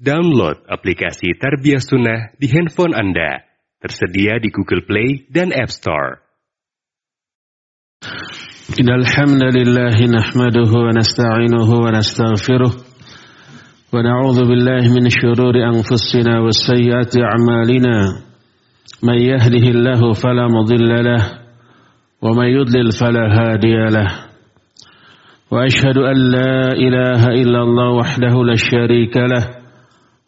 Download aplikasi Tarbiyah Sunnah di handphone Anda. Tersedia di Google Play dan App Store. Innal hamdalillah nahmaduhu wa nasta'inuhu wa nastaghfiruh wa na'udzu billahi min syururi anfusina wa sayyiati a'malina. Man yahdihillahu fala mudilla lah wa man yudlil fala. Wa ashhadu an la ilaha illallah wahdahu la syarika lah.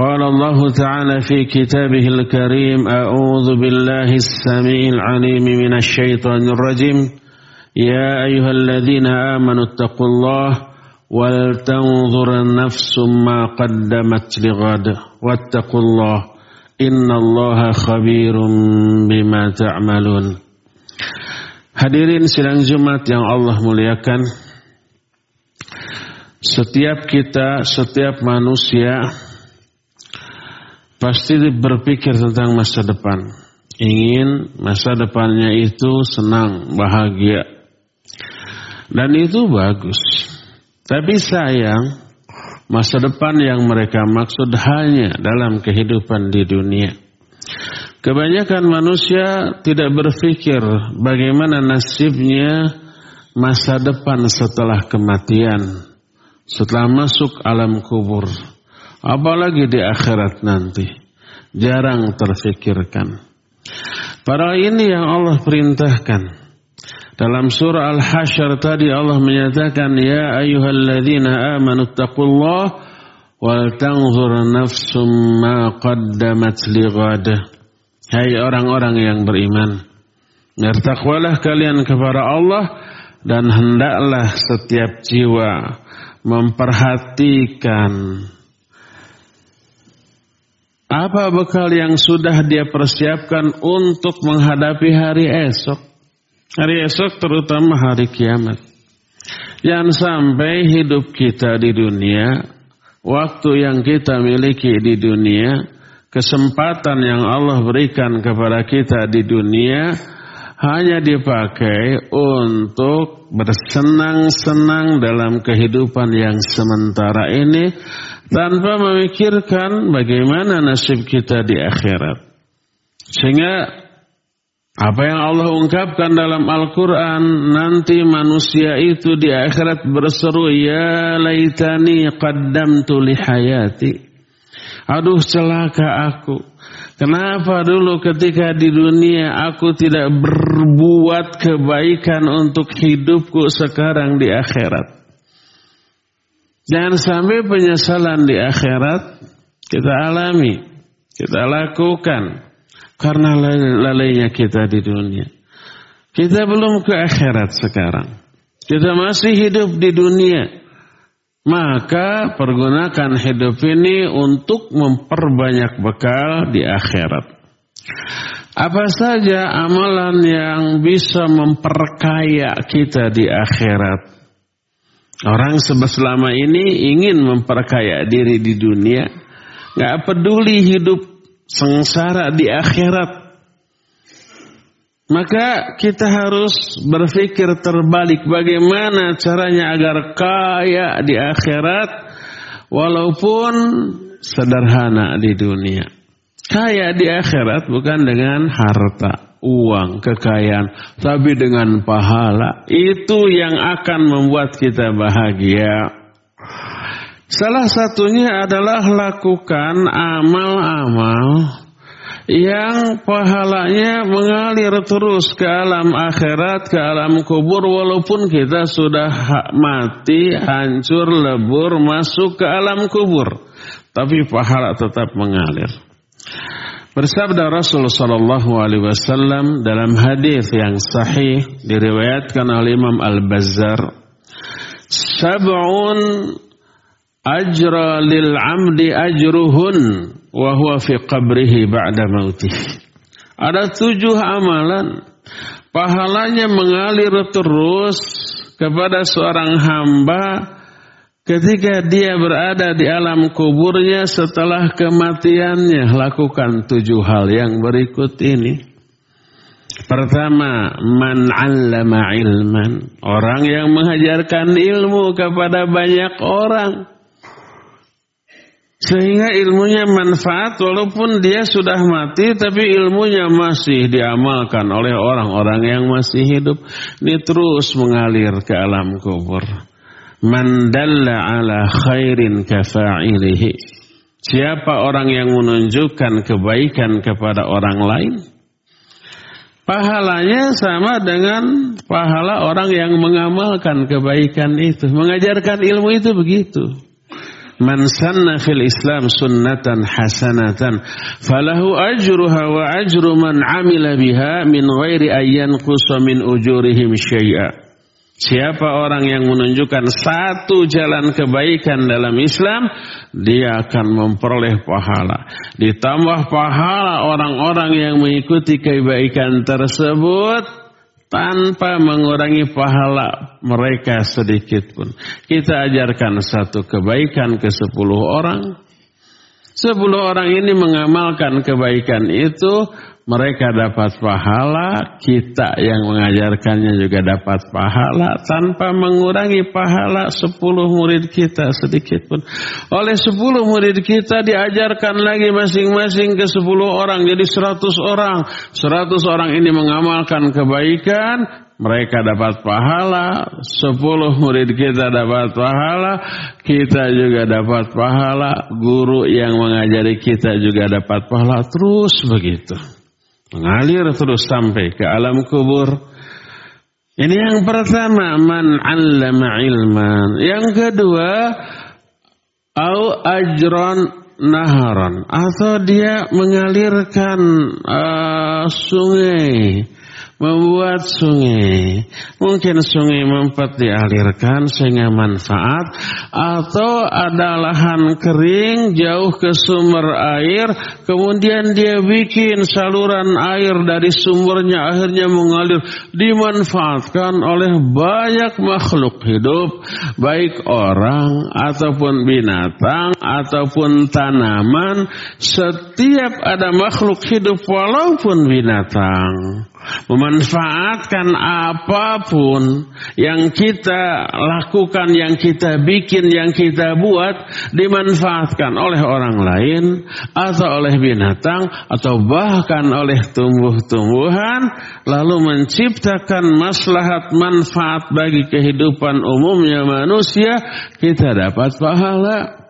قال الله تعالى في كتابه الكريم أعوذ بالله السميع العليم من الشيطان الرجيم يا أيها الذين آمنوا اتقوا الله ولتنظر نفس ما قدمت لغد واتقوا الله إن الله خبير بما تعملون Hadirin sidang Jumat yang Allah muliakan Setiap kita, setiap manusia Pasti berpikir tentang masa depan. Ingin masa depannya itu senang, bahagia. Dan itu bagus. Tapi sayang Masa depan yang mereka maksud hanya dalam kehidupan di dunia. Kebanyakan manusia tidak berpikir bagaimana nasibnya masa depan setelah kematian, setelah masuk alam kubur, apalagi di akhirat nanti. Jarang terfikirkan. Para ini yang Allah perintahkan. Dalam surah Al-Hasyr tadi Allah menyatakan, Ya ayuhalladzina amanu taqullah wal nafsum ma qaddamat. Hai orang-orang yang beriman, bertakwalah kalian kepada Allah dan hendaklah setiap jiwa memperhatikan apa bekal yang sudah dia persiapkan untuk menghadapi hari esok. Hari esok terutama hari kiamat. Jangan sampai hidup kita di dunia, waktu yang kita miliki di dunia, kesempatan yang Allah berikan kepada kita di dunia hanya dipakai untuk bersenang-senang dalam kehidupan yang sementara ini tanpa memikirkan bagaimana nasib kita di akhirat. Sehingga apa yang Allah ungkapkan dalam Al-Quran nanti manusia itu di akhirat berseru ya laitani qaddamtu li hayati Aduh celaka aku. Kenapa dulu ketika di dunia aku tidak berbuat kebaikan untuk hidupku sekarang di akhirat. Jangan sampai penyesalan di akhirat kita alami, kita lakukan karena lalainya kita di dunia. Kita belum ke akhirat sekarang. Kita masih hidup di dunia. Maka pergunakan hidup ini untuk memperbanyak bekal di akhirat. Apa saja amalan yang bisa memperkaya kita di akhirat? Orang selama ini ingin memperkaya diri di dunia, nggak peduli hidup sengsara di akhirat. Maka kita harus berpikir terbalik bagaimana caranya agar kaya di akhirat walaupun sederhana di dunia. Kaya di akhirat bukan dengan harta, uang, kekayaan, tapi dengan pahala. Itu yang akan membuat kita bahagia. Salah satunya adalah lakukan amal-amal yang pahalanya mengalir terus ke alam akhirat, ke alam kubur walaupun kita sudah mati, hancur, lebur, masuk ke alam kubur. Tapi pahala tetap mengalir. Bersabda Rasulullah sallallahu alaihi wasallam dalam hadis yang sahih diriwayatkan oleh Imam Al-Bazzar, "Sab'un ajra lil 'amdi ajruhun wa huwa fi qabrihi ba'da mautih. Ada tujuh amalan pahalanya mengalir terus kepada seorang hamba ketika dia berada di alam kuburnya setelah kematiannya lakukan tujuh hal yang berikut ini. Pertama, man ilman, orang yang mengajarkan ilmu kepada banyak orang. Sehingga ilmunya manfaat walaupun dia sudah mati tapi ilmunya masih diamalkan oleh orang-orang yang masih hidup. Ini terus mengalir ke alam kubur. Man dalla ala khairin kafa'ilihi. Siapa orang yang menunjukkan kebaikan kepada orang lain? Pahalanya sama dengan pahala orang yang mengamalkan kebaikan itu. Mengajarkan ilmu itu begitu. Man sanna fil Islam sunnatan hasanatan falahu ajruha wa ajru man amila biha min ghairi ayyan min ujurihim syai'a. Siapa orang yang menunjukkan satu jalan kebaikan dalam Islam, dia akan memperoleh pahala. Ditambah pahala orang-orang yang mengikuti kebaikan tersebut, tanpa mengurangi pahala mereka sedikit pun. Kita ajarkan satu kebaikan ke sepuluh orang. Sepuluh orang ini mengamalkan kebaikan itu, mereka dapat pahala, kita yang mengajarkannya juga dapat pahala tanpa mengurangi pahala sepuluh murid kita sedikit pun. Oleh sepuluh murid kita diajarkan lagi masing-masing ke sepuluh orang jadi seratus orang. Seratus orang ini mengamalkan kebaikan, mereka dapat pahala, sepuluh murid kita dapat pahala, kita juga dapat pahala, guru yang mengajari kita juga dapat pahala, terus begitu. Mengalir terus sampai ke alam kubur. Ini yang pertama, man 'allama ilman. Yang kedua, au ajron naharan atau dia mengalirkan uh, sungai membuat sungai. Mungkin sungai mempat dialirkan sehingga manfaat atau ada lahan kering jauh ke sumber air kemudian dia bikin saluran air dari sumbernya akhirnya mengalir dimanfaatkan oleh banyak makhluk hidup baik orang ataupun binatang ataupun tanaman setiap ada makhluk hidup walaupun binatang memanfaatkan apa pun yang kita lakukan, yang kita bikin, yang kita buat dimanfaatkan oleh orang lain atau oleh binatang atau bahkan oleh tumbuh-tumbuhan lalu menciptakan maslahat manfaat bagi kehidupan umumnya manusia kita dapat pahala.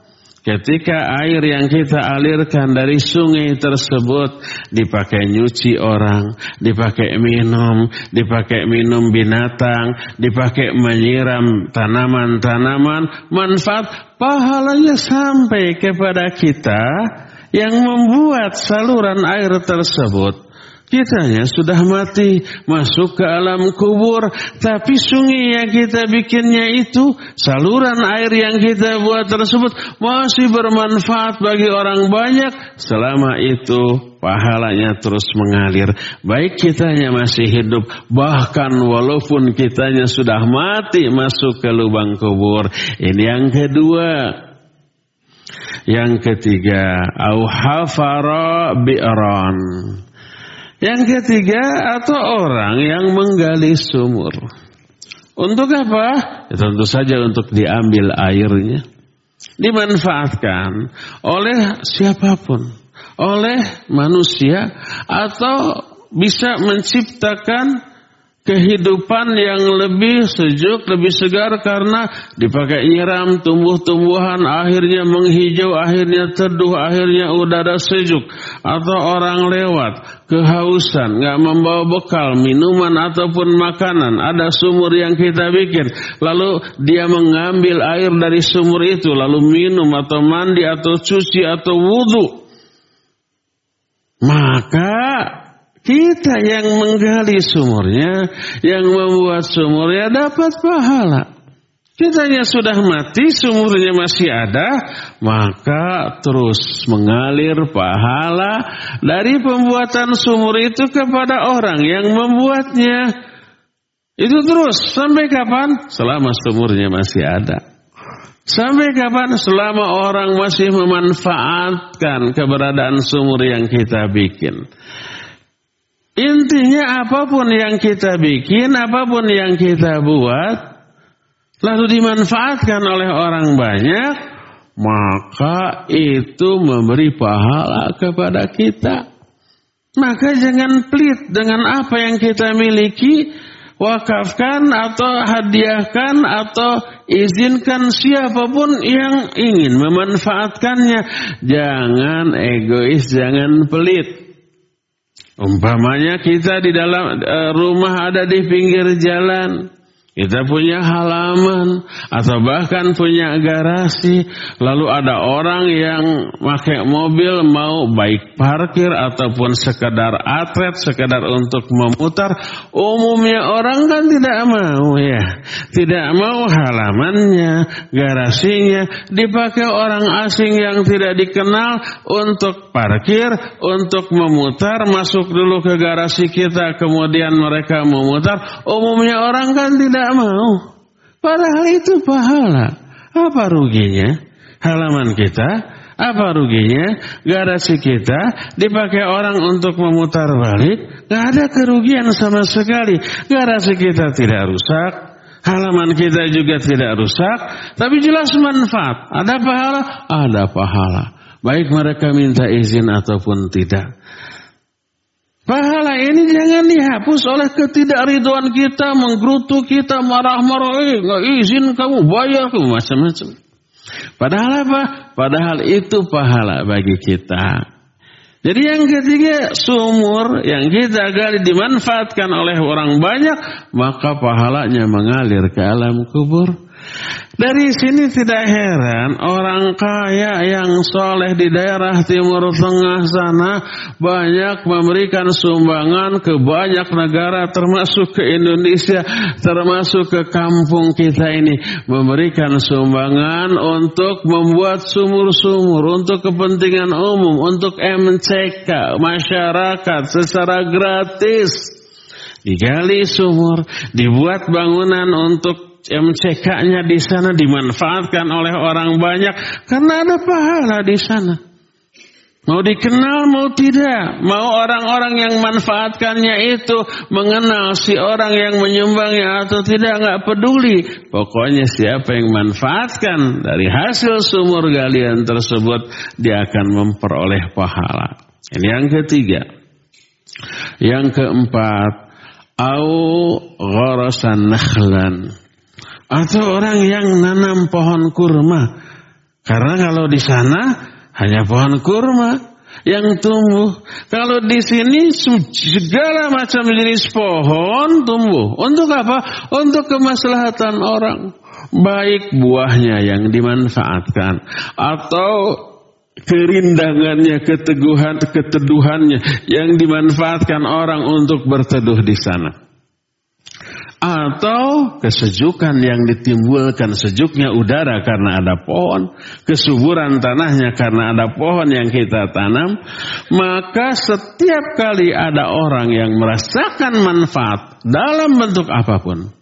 Ketika air yang kita alirkan dari sungai tersebut dipakai nyuci orang, dipakai minum, dipakai minum binatang, dipakai menyiram tanaman-tanaman, manfaat pahalanya sampai kepada kita yang membuat saluran air tersebut Kitanya sudah mati, masuk ke alam kubur, tapi sungai yang kita bikinnya itu, saluran air yang kita buat tersebut masih bermanfaat bagi orang banyak. Selama itu pahalanya terus mengalir. Baik kitanya masih hidup, bahkan walaupun kitanya sudah mati masuk ke lubang kubur. Ini yang kedua. Yang ketiga, au hafara bi'ran Yang ketiga atau orang yang menggali sumur. Untuk apa? Ya, tentu saja untuk diambil airnya. Dimanfaatkan oleh siapa pun. Oleh manusia atau bisa menciptakan kehidupan yang lebih sejuk, lebih segar karena dipakai nyiram tumbuh-tumbuhan akhirnya menghijau, akhirnya teduh, akhirnya udara sejuk atau orang lewat kehausan, nggak membawa bekal minuman ataupun makanan, ada sumur yang kita bikin, lalu dia mengambil air dari sumur itu lalu minum atau mandi atau cuci atau wudhu. Maka kita yang menggali sumurnya, yang membuat sumurnya dapat pahala. Kitanya sudah mati, sumurnya masih ada, maka terus mengalir pahala dari pembuatan sumur itu kepada orang yang membuatnya. Itu terus sampai kapan? Selama sumurnya masih ada. Sampai kapan? Selama orang masih memanfaatkan keberadaan sumur yang kita bikin. Intinya apa pun yang kita bikin, apa pun yang kita buat, lalu dimanfaatkan oleh orang banyak, maka itu memberi pahala kepada kita. Maka jangan pelit dengan apa yang kita miliki, wakafkan atau hadiahkan atau izinkan siapa pun yang ingin memanfaatkannya. Jangan egois, jangan pelit. Umpamanya kita di dalam uh, rumah ada di pinggir jalan. Kita punya halaman atau bahkan punya garasi. Lalu ada orang yang pakai mobil mau baik parkir ataupun sekedar atret, sekedar untuk memutar. Umumnya orang kan tidak mau ya. Tidak mau halamannya, garasinya dipakai orang asing yang tidak dikenal untuk parkir, untuk memutar, masuk dulu ke garasi kita kemudian mereka memutar. Umumnya orang kan tidak tidak mau. Padahal itu pahala. Apa ruginya? Halaman kita, apa ruginya? Garasi kita dipakai orang untuk memutar balik. Gak ada kerugian sama sekali. Garasi kita tidak rusak. Halaman kita juga tidak rusak. Tapi jelas manfaat. Ada pahala? Ada pahala. Baik mereka minta izin ataupun tidak. Pahala ini jangan dihapus oleh ketidakriduan kita, menggerutu kita, marah-marah, eh, nggak izin kamu bayar, macam-macam. Padahal apa? Padahal itu pahala bagi kita. Jadi yang ketiga, sumur yang kita gali dimanfaatkan oleh orang banyak, maka pahalanya mengalir ke alam kubur. Dari sini tidak heran orang kaya yang soleh di daerah timur tengah sana banyak memberikan sumbangan ke banyak negara termasuk ke Indonesia termasuk ke kampung kita ini. Memberikan sumbangan untuk membuat sumur-sumur untuk kepentingan umum untuk MCK masyarakat secara gratis. Digali sumur dibuat bangunan untuk MCK-nya di sana dimanfaatkan oleh orang banyak karena ada pahala di sana. Mau dikenal mau tidak, mau orang-orang yang manfaatkannya itu mengenal si orang yang menyumbangnya atau tidak nggak peduli. Pokoknya siapa yang manfaatkan dari hasil sumur galian tersebut dia akan memperoleh pahala. Ini yang ketiga. Yang keempat, au gharasan nakhlan atau orang yang nanam pohon kurma. Karena kalau di sana hanya pohon kurma yang tumbuh. Kalau di sini segala macam jenis pohon tumbuh. Untuk apa? Untuk kemaslahatan orang. Baik buahnya yang dimanfaatkan atau kerindangannya, keteguhan, keteduhannya yang dimanfaatkan orang untuk berteduh di sana atau kesejukan yang ditimbulkan sejuknya udara karena ada pohon, kesuburan tanahnya karena ada pohon yang kita tanam, maka setiap kali ada orang yang merasakan manfaat dalam bentuk apa pun,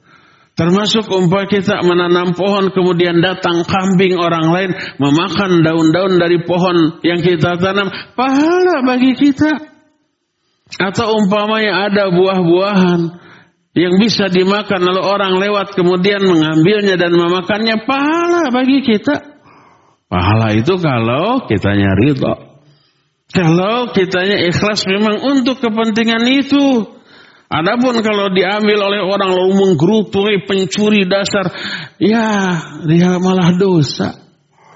Termasuk umpah kita menanam pohon kemudian datang kambing orang lain memakan daun-daun dari pohon yang kita tanam. Pahala bagi kita. Atau umpamanya ada buah-buahan yang bisa dimakan lalu orang lewat kemudian mengambilnya dan memakannya pahala bagi kita. Pahala itu kalau kitanya ridho. Kalau kitanya ikhlas memang untuk kepentingan itu. Adapun kalau diambil oleh orang lalu menggerutui pencuri dasar, ya dia malah dosa.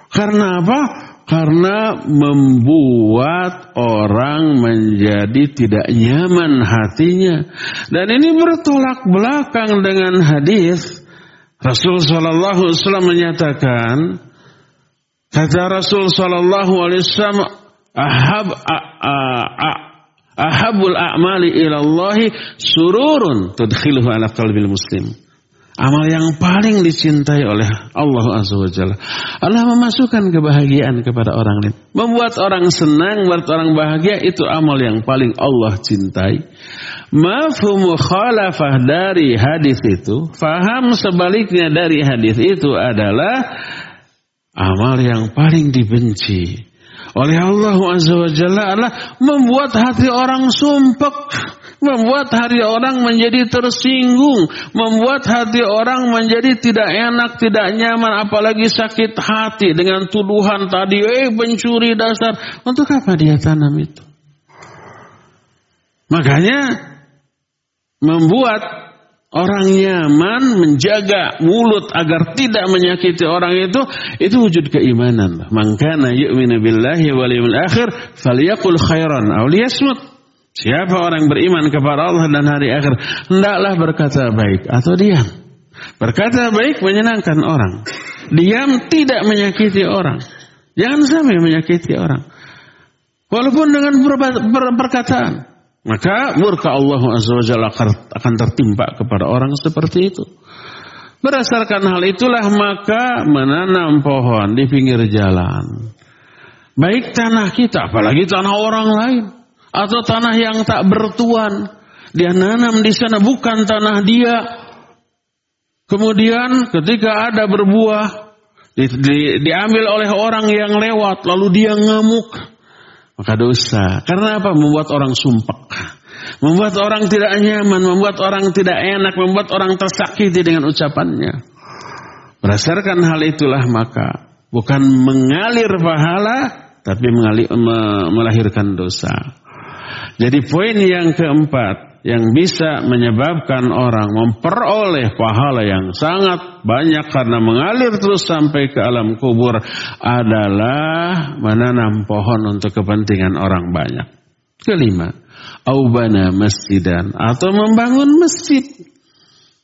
Karena apa? Karena membuat orang menjadi tidak nyaman hatinya. Dan ini bertolak belakang dengan hadis Rasul Shallallahu Alaihi Wasallam menyatakan, kata Rasul Shallallahu Alaihi Wasallam, ahab a, a, a, ahabul a'mali ilallahi sururun tudkhiluhu ala qalbil muslim. Amal yang paling dicintai oleh Allah Azza wa Jalla Allah memasukkan kebahagiaan kepada orang lain. Membuat orang senang, membuat orang bahagia itu amal yang paling Allah cintai. Mafhum khalafah dari hadis itu, faham sebaliknya dari hadis itu adalah amal yang paling dibenci oleh Allah Azza wa Jalla adalah membuat hati orang sumpek membuat hati orang menjadi tersinggung, membuat hati orang menjadi tidak enak, tidak nyaman, apalagi sakit hati dengan tuduhan tadi, eh pencuri dasar. Untuk apa dia tanam itu? Makanya membuat orang nyaman menjaga mulut agar tidak menyakiti orang itu itu wujud keimanan. Mangkana yu'minu billahi wal yawmil akhir falyaqul khairan aw. Siapa orang beriman kepada Allah dan hari akhir, hendaklah berkata baik atau diam. Berkata baik menyenangkan orang. Diam tidak menyakiti orang. Jangan sampai menyakiti orang. Walaupun dengan perkataan. Maka murka Allah SWT akan tertimpa kepada orang seperti itu. Berdasarkan hal itulah maka menanam pohon di pinggir jalan. Baik tanah kita, apalagi tanah orang lain atau tanah yang tak bertuan. Dia nanam di sana bukan tanah dia. Kemudian ketika ada berbuah di, di, diambil oleh orang yang lewat lalu dia ngamuk. Maka dosa. Karena apa? Membuat orang sumpah. Membuat orang tidak nyaman, membuat orang tidak enak, membuat orang tersakiti dengan ucapannya. Berdasarkan hal itulah maka bukan mengalir pahala tapi mengalir, melahirkan dosa. Jadi poin yang keempat yang bisa menyebabkan orang memperoleh pahala yang sangat banyak karena mengalir terus sampai ke alam kubur adalah menanam pohon untuk kepentingan orang banyak. Kelima, aubana masjidan atau membangun masjid.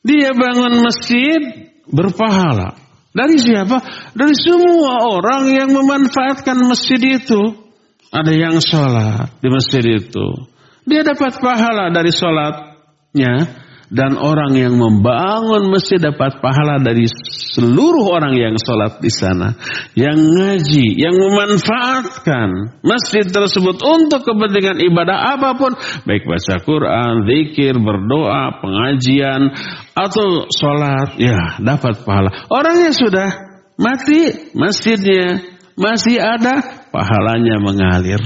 Dia bangun masjid berpahala. Dari siapa? Dari semua orang yang memanfaatkan masjid itu. Ada yang sholat di masjid itu. Dia dapat pahala dari sholatnya. Dan orang yang membangun masjid dapat pahala dari seluruh orang yang sholat di sana. Yang ngaji, yang memanfaatkan masjid tersebut untuk kepentingan ibadah apa pun. Baik baca Quran, zikir, berdoa, pengajian, atau sholat. Ya dapat pahala. Orangnya sudah mati, masjidnya masih ada, pahalanya mengalir.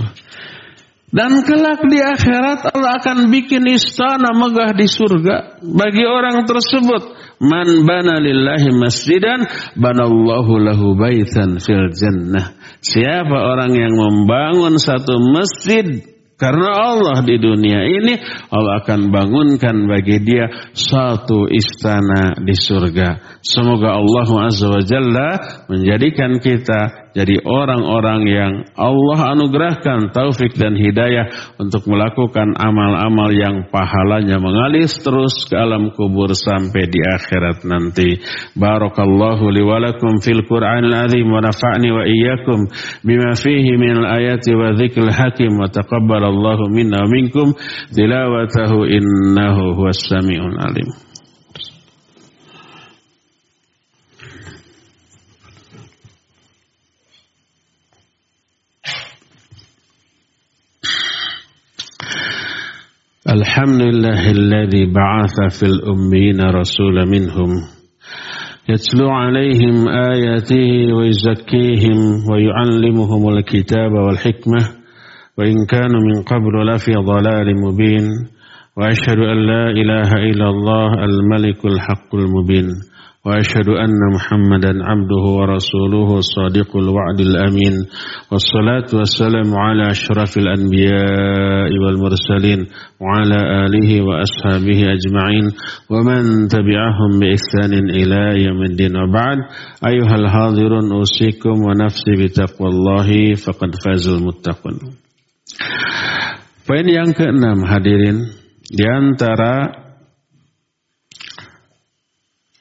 Dan kelak di akhirat Allah akan bikin istana megah di surga bagi orang tersebut. Man bana lillahi masjidan banallahu lahu baitan fil jannah. Siapa orang yang membangun satu masjid karena Allah di dunia ini Allah akan bangunkan bagi dia satu istana di surga. Semoga Allah Azza wa Jalla menjadikan kita jadi orang-orang yang Allah anugerahkan taufik dan hidayah untuk melakukan amal-amal yang pahalanya mengalir terus ke alam kubur sampai di akhirat nanti. Barakallahu li walakum fil Qur'anil azim wa nafa'ni wa iyyakum bima fihi min al-ayati wa dzikril hakim wa taqabbalallahu minna minkum tilawatahu innahu huwas samiul alim. الحمد لله الذي بعث في الأمين رسول منهم يتلو عليهم آياته ويزكيهم ويعلمهم الكتاب والحكمة وإن كانوا من قبل لفي ضلال مبين وأشهد أن لا إله إلا الله الملك الحق المبين وأشهد أن محمدا عبده ورسوله الصادق الوعد الأمين والصلاة والسلام على أشرف الأنبياء والمرسلين وعلى آله وأصحابه أجمعين ومن تبعهم بإحسان إلى يوم الدين. وبعد أيها الحاضرون أوصيكم ونفسي بتقوى الله فقد فاز المتقون. Poin yang keenam hadirin di antara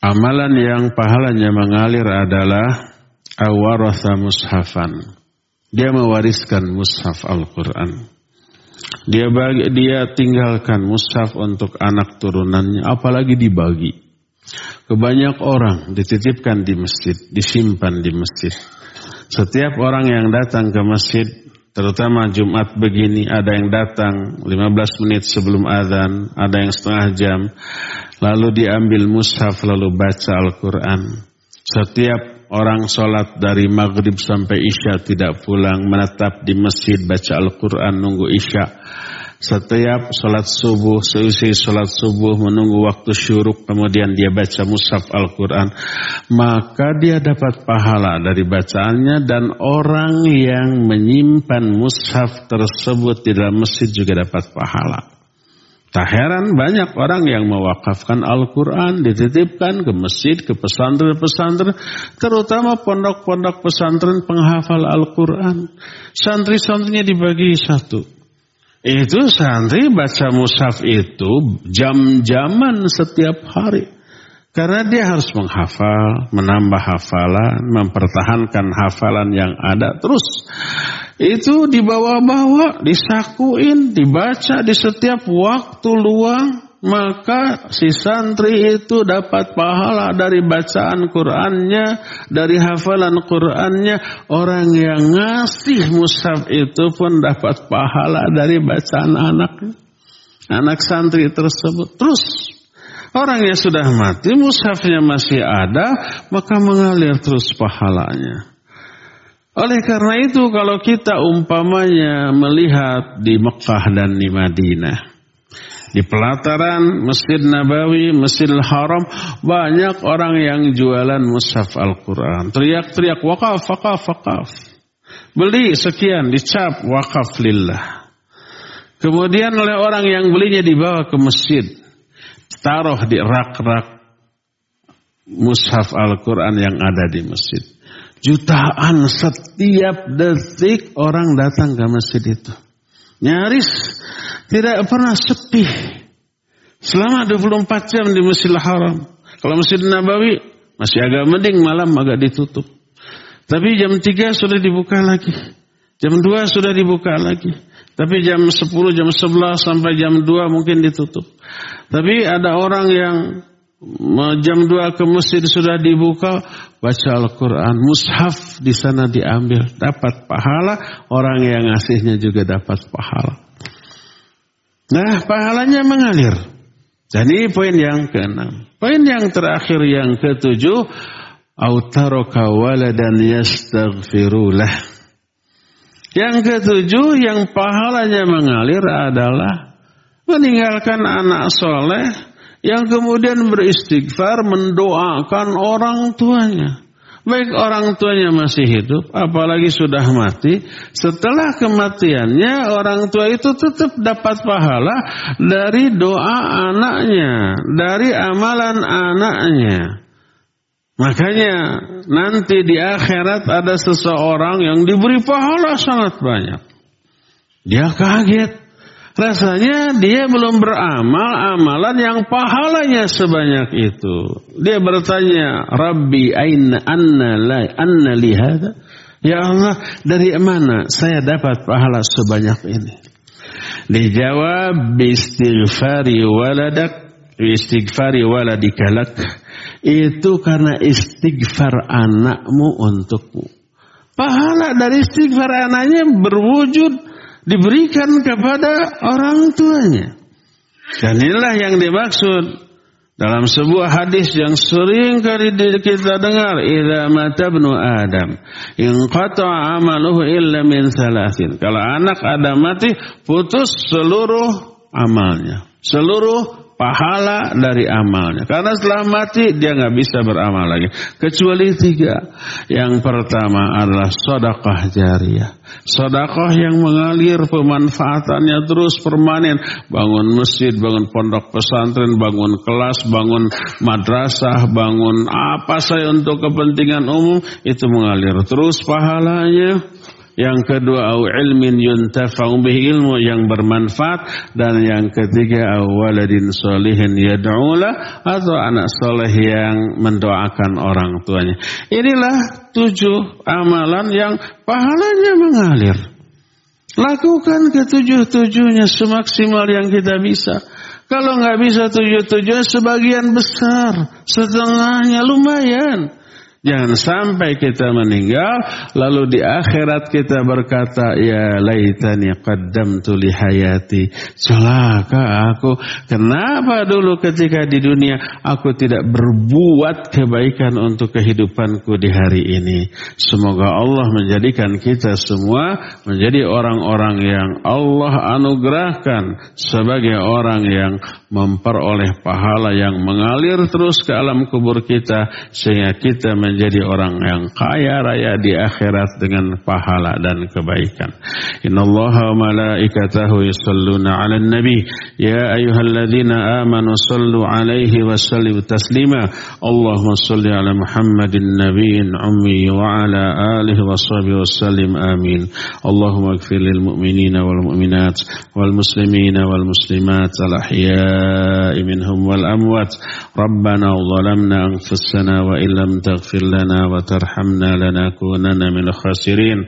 Amalan yang pahalanya mengalir adalah awarasa mushafan. Dia mewariskan mushaf Al-Quran. Dia bagi, dia tinggalkan mushaf untuk anak turunannya, apalagi dibagi. Kebanyak orang dititipkan di masjid, disimpan di masjid. Setiap orang yang datang ke masjid, terutama Jumat begini, ada yang datang 15 menit sebelum azan, ada yang setengah jam, lalu diambil mushaf lalu baca Al-Quran. Setiap orang sholat dari maghrib sampai isya tidak pulang, menetap di masjid baca Al-Quran nunggu isya. Setiap sholat subuh, seusai sholat subuh menunggu waktu syuruk, kemudian dia baca mushaf Al-Quran. Maka dia dapat pahala dari bacaannya dan orang yang menyimpan mushaf tersebut di dalam masjid juga dapat pahala. Tak heran banyak orang yang mewakafkan Al-Quran, dititipkan ke masjid, ke pesantren-pesantren, terutama pondok-pondok pesantren penghafal Al-Quran. Santri-santrinya dibagi satu. Itu santri baca mushaf itu jam-jaman setiap hari. Karena dia harus menghafal, menambah hafalan, mempertahankan hafalan yang ada. Terus itu dibawa-bawa, disakuin, dibaca di setiap waktu luang, maka si santri itu dapat pahala dari bacaan Qur'annya, dari hafalan Qur'annya. Orang yang ngasih mushaf itu pun dapat pahala dari bacaan anaknya. Anak santri tersebut. Terus orang yang sudah mati, mushafnya masih ada, maka mengalir terus pahalanya. Oleh karena itu kalau kita umpamanya melihat di Mekah dan di Madinah. Di pelataran Masjid Nabawi, Masjidil Haram, banyak orang yang jualan mushaf Al-Quran. Teriak-teriak wakaf, wakaf, wakaf. Beli sekian, dicap wakaf lillah. Kemudian oleh orang yang belinya dibawa ke masjid. Taruh di rak-rak mushaf Al-Quran yang ada di masjid. Jutaan setiap detik orang datang ke masjid itu. Nyaris tidak pernah sepi. Selama 24 jam di Masjidil Haram. Kalau Masjid Nabawi masih agak mending malam agak ditutup. Tapi jam 3 sudah dibuka lagi. Jam 2 sudah dibuka lagi. Tapi jam 10, jam 11 sampai jam 2 mungkin ditutup. Tapi ada orang yang jam 2 ke masjid sudah dibuka, baca Al-Quran, mushaf di sana diambil, dapat pahala, orang yang ngasihnya juga dapat pahala. Nah, pahalanya mengalir. Jadi poin yang keenam. Poin yang terakhir yang ketujuh, autaroka waladan yastaghfirulah. Yang ketujuh yang pahalanya mengalir adalah meninggalkan anak soleh yang kemudian beristighfar mendoakan orang tuanya. Baik orang tuanya masih hidup, apalagi sudah mati. Setelah kematiannya, orang tua itu tetap dapat pahala dari doa anaknya, dari amalan anaknya. Makanya nanti di akhirat ada seseorang yang diberi pahala sangat banyak. Dia kaget. Rasanya dia belum beramal amalan yang pahalanya sebanyak itu. Dia bertanya, Rabbi aina anna la anna li hadha? Ya Allah, dari mana saya dapat pahala sebanyak ini? Dijawab istighfari waladak istighfari waladikalak itu karena istighfar anakmu untukmu. Pahala dari istighfar anaknya berwujud diberikan kepada orang tuanya. Dan inilah yang dimaksud Dalam sebuah hadis yang sering kali kita dengar, "Idza mata ibnu Adam, in qata'a amaluhu illa min thalathin." Kalau anak Adam mati, putus seluruh amalnya. Seluruh pahala dari amalnya. Karena setelah mati dia nggak bisa beramal lagi. Kecuali tiga. Yang pertama adalah sodakah jariah. Sodakah yang mengalir pemanfaatannya terus permanen. Bangun masjid, bangun pondok pesantren, bangun kelas, bangun madrasah, bangun apa saja untuk kepentingan umum. Itu mengalir terus pahalanya yang kedua au ilmin yuntafa'u bihi ilmu yang bermanfaat dan yang ketiga au waladin solihin yad'ula atau anak soleh yang mendoakan orang tuanya. Inilah tujuh amalan yang pahalanya mengalir. Lakukan ketujuh-tujuhnya semaksimal yang kita bisa. Kalau nggak bisa tujuh-tujuhnya sebagian besar, setengahnya lumayan. Jangan sampai kita meninggal lalu di akhirat kita berkata ya laitani qaddamtu li hayati. Celaka aku. Kenapa dulu ketika di dunia aku tidak berbuat kebaikan untuk kehidupanku di hari ini. Semoga Allah menjadikan kita semua menjadi orang-orang yang Allah anugerahkan sebagai orang yang memperoleh pahala yang mengalir terus ke alam kubur kita sehingga kita menjadi orang yang kaya raya di akhirat dengan pahala dan kebaikan. Inna Allah wa malaikatahu yusalluna ala nabi. Ya ayuhalladzina amanu sallu alaihi wa sallimu taslima. Allahumma salli ala Muhammadin nabiyyin ummi wa ala alihi wa sahbihi wa sallim amin. Allahumma agfir lil mu'minina wal mu'minat wal muslimina wal muslimat al ahya'i minhum wal amwat. Rabbana ظلمنا أنفسنا وإن لم تغفر لنا وترحمنا لنكونن من الخاسرين.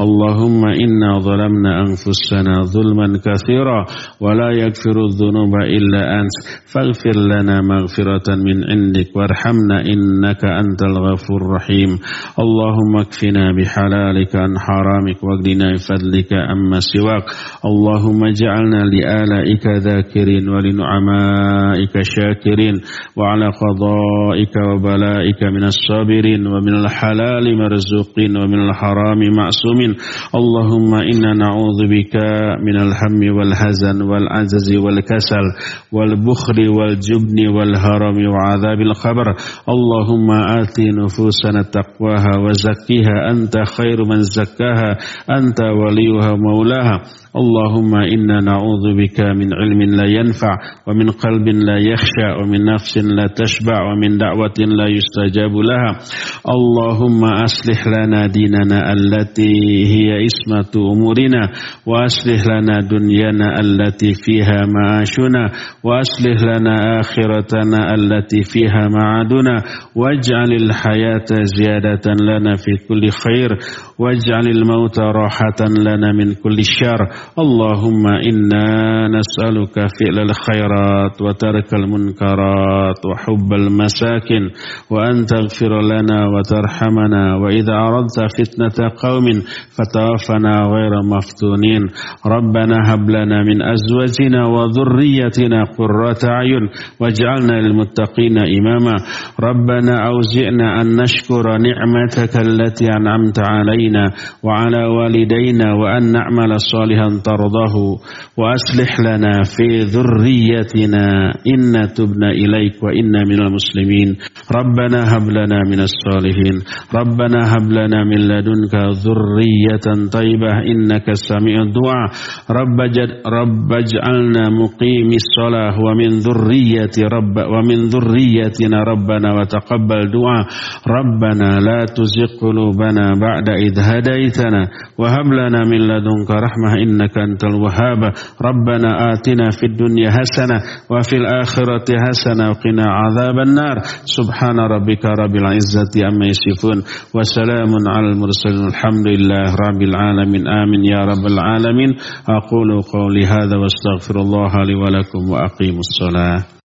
اللهم إنا ظلمنا أنفسنا ظلما كثيرا ولا يغفر الذنوب إلا أنت. فاغفر لنا مغفرة من عندك وارحمنا إنك أنت الغفور الرحيم. اللهم اكفنا بحلالك عن حرامك واغننا بفضلك أما سواك. اللهم اجعلنا لآلائك ذاكرين ولنعمائك شاكرين. وعلى قضائك وبلائك من الصابرين. الخير ومن الحلال مرزوقين ومن الحرام معصومين اللهم إنا نعوذ بك من الهم والحزن والعجز والكسل والبخل والجبن والهرم وعذاب القبر اللهم آت نفوسنا تقواها وزكيها أنت خير من زكاها أنت وليها مولاها اللهم إنا نعوذ بك من علم لا ينفع ومن قلب لا يخشى ومن نفس لا تشبع ومن دعوة لا يستجاب لها اللهم أصلح لنا ديننا التي هي اسمة أمورنا وأصلح لنا دنيانا التي فيها معاشنا وأصلح لنا آخرتنا التي فيها معادنا. واجعل الحياة زيادة لنا في كل خير واجعل الموت راحة لنا من كل شر. اللهم إنا نسألك فعل الخيرات وترك المنكرات وحب المساكن وأن تغفر لنا وترحمنا وإذا أردت فتنة قوم فتوفنا غير مفتونين. ربنا هب لنا من أزواجنا وذريتنا قرة أعين واجعلنا للمتقين إماما. ربنا أوزئنا أن نشكر نعمتك التي أنعمت علينا وعلى والدينا وأن نعمل صالحا ترضاه. وأصلح لنا في ذريتنا إن تبنا إليك وإنا من المسلمين. ربنا هب لنا من الصالحين. ربنا هب لنا من لدنك ذرية طيبة إنك سميع الدعاء. رب, رب اجعلنا مقيم الصلاة ومن ذرية رب ومن ذريتنا ربنا وتقبل دعاء. ربنا لا تزغ قلوبنا بعد إذ هديتنا. وهب لنا من لدنك رحمة إنك أنت الوهاب. ربنا آتنا في الدنيا حسنة وفي الآخرة حسنة وقنا عذاب النار. سبحان ربك رب العزة izzati amma yasifun. Wa salamun alal mursalin alhamdulillah rabbil alamin. Amin ya rabbal alamin. Aqulu qawli hadha wa astaghfirullah li wa lakum wa aqimus